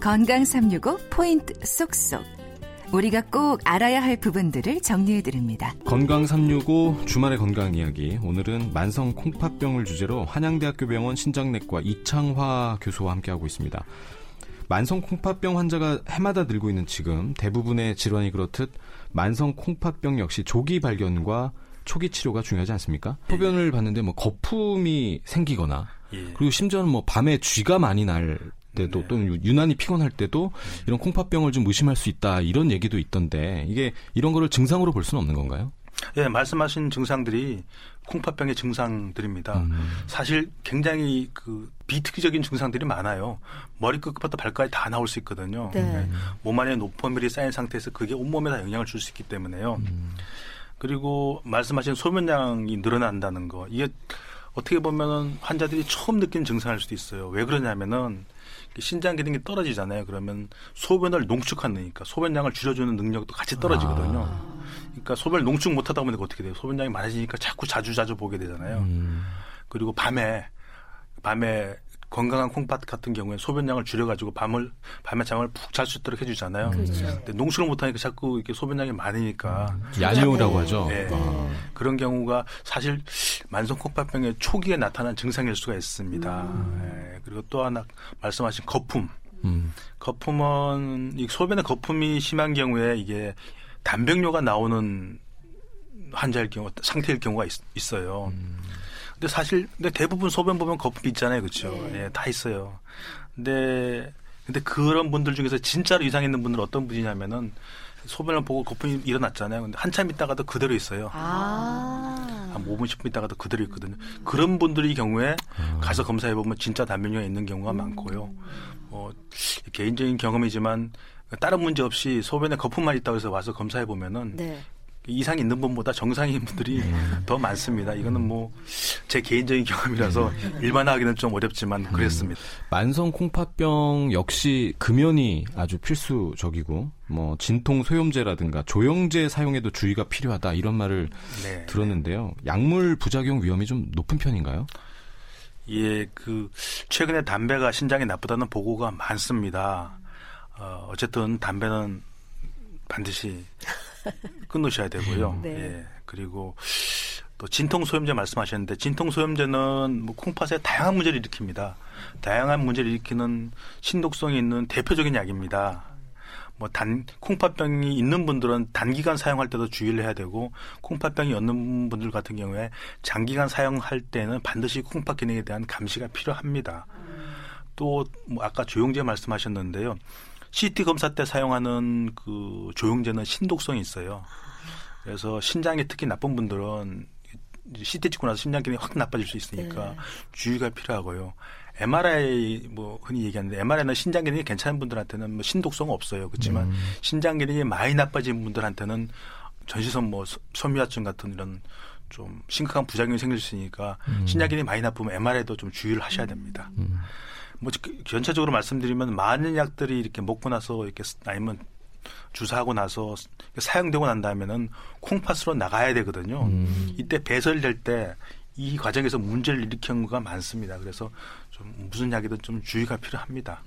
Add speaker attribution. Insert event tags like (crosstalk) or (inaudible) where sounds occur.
Speaker 1: 건강 365 포인트 쏙쏙. 우리가 꼭 알아야 할 부분들을 정리해 드립니다.
Speaker 2: 건강 365 주말의 건강 이야기. 오늘은 만성 콩팥병을 주제로 한양대학교 병원 신장내과 이창화 교수와 함께하고 있습니다. 만성 콩팥병 환자가 해마다 늘고 있는 지금 대부분의 질환이 그렇듯 만성 콩팥병 역시 조기 발견과 초기 치료가 중요하지 않습니까? 소변을 봤는데 뭐 거품이 생기거나
Speaker 3: 예.
Speaker 2: 그리고 심지어는 뭐 밤에 쥐가 많이 날 때도
Speaker 3: 네.
Speaker 2: 또는 유난히 피곤할 때도 이런 콩팥병을 좀 의심할 수 있다 이런 얘기도 있던데 이게 이런 거를 증상으로 볼 수는 없는 건가요?
Speaker 3: 예, 말씀하신 증상들이 콩팥병의 증상들입니다.
Speaker 2: 음.
Speaker 3: 사실 굉장히 그 비특이적인 증상들이 많아요. 머리끝부터 발까지 다 나올 수 있거든요.
Speaker 4: 네.
Speaker 3: 몸 안에 노폐물이 쌓인 상태에서 그게 온몸에 다 영향을 줄 수 있기 때문에요. 그리고 말씀하신 소변량이 늘어난다는 거. 이게 어떻게 보면은 환자들이 처음 느낀 증상일 수도 있어요. 왜 그러냐면은 신장 기능이 떨어지잖아요. 그러면 소변을 농축하니까 소변량을 줄여주는 능력도 같이 떨어지거든요. 그러니까 소변을 농축 못하다 보니까 어떻게 돼요? 소변량이 많아지니까 자꾸 자주 자주 보게 되잖아요.
Speaker 2: 음.
Speaker 3: 그리고 밤에 밤에 건강한 콩팥 같은 경우에 소변량을 줄여가지고 밤을 밤에 잠을 푹 잘 수 있도록 해주잖아요.
Speaker 4: 그렇죠.
Speaker 3: 근데 농축을 못하니까 자꾸 이렇게 소변량이 많으니까
Speaker 2: 야뇨라고
Speaker 4: 네.
Speaker 2: 하죠.
Speaker 3: 네.
Speaker 2: 아.
Speaker 3: 그런 경우가 사실 만성 콩팥병의 초기에 나타난 증상일 수가 있습니다.
Speaker 4: 음.
Speaker 3: 예, 그리고 또 하나 말씀하신 거품.
Speaker 2: 음.
Speaker 3: 거품은 이 소변에 거품이 심한 경우에 이게 단백뇨가 나오는 환자일 경우 상태일 경우가 있, 어요 근데 사실 근데 대부분 소변 보면 거품이 있잖아요, 그렇죠?
Speaker 4: 네.
Speaker 3: 예, 다 있어요. 근데 근데 그런 분들 중에서 진짜로 이상 있는 분들은 어떤 분이냐면은 소변을 보고 거품이 일어났잖아요. 근데 한참 있다가도 그대로 있어요.
Speaker 4: 아.
Speaker 3: 한 5분 10분 있다가도 그대로 있거든요. 그런 분들이 경우에 가서 검사해 보면 진짜 단면류가 있는 경우가 많고요. 뭐 개인적인 경험이지만 다른 문제 없이 소변에 거품만 있다고 해서 와서 검사해 보면은
Speaker 4: 네.
Speaker 3: 이상이 있는 분보다 정상인 분들이 더 많습니다. 이거는 뭐 제 개인적인 경험이라서 일반화하기는 좀 어렵지만 그랬습니다.
Speaker 2: 만성 콩팥병 역시 금연이 아주 필수적이고 뭐 진통 소염제라든가 조영제 사용에도 주의가 필요하다 이런 말을
Speaker 3: 네.
Speaker 2: 들었는데요. 약물 부작용 위험이 좀 높은 편인가요?
Speaker 3: 예, 그 최근에 담배가 신장에 나쁘다는 보고가 많습니다. 어, 어쨌든 담배는 반드시 끊으셔야 되고요. (laughs)
Speaker 4: 네.
Speaker 3: 예, 그리고 또 진통 소염제 말씀하셨는데 진통 소염제는 뭐 콩팥에 다양한 문제를 일으킵니다. 다양한 문제를 일으키는 신독성이 있는 대표적인 약입니다. 뭐 단 콩팥병이 있는 분들은 단기간 사용할 때도 주의를 해야 되고 콩팥병이 없는 분들 같은 경우에 장기간 사용할 때는 반드시 콩팥 기능에 대한 감시가 필요합니다. 또뭐 아까 조영제 말씀하셨는데요. CT 검사 때 사용하는 그 조영제는 신독성이 있어요. 그래서 신장이 특히 나쁜 분들은 CT 찍고 나서 신장 기능이 확 나빠질 수 있으니까
Speaker 4: 네.
Speaker 3: 주의가 필요하고요. MRI 뭐 흔히 얘기하는데 MRI는 신장 기능이 괜찮은 분들한테는 뭐 신독성 없어요. 그렇지만 신장 기능이 많이 나빠진 분들한테는 전시선 뭐 소- 섬유화증 같은 이런 좀 심각한 부작용이 생길 수 있으니까 신장 기능이 많이 나쁘면 MRI도 좀 주의를 하셔야 됩니다. 뭐 그- 전체적으로 말씀드리면 많은 약들이 이렇게 먹고 나서 이렇게 쓰- 아니면 주사하고 나서 사용되고 난 다음에는 콩팥으로 나가야 되거든요. 이때 배설될 때 이 과정에서 문제를 일으킨 경우가 많습니다. 그래서 좀 무슨 약이든 좀 주의가 필요합니다.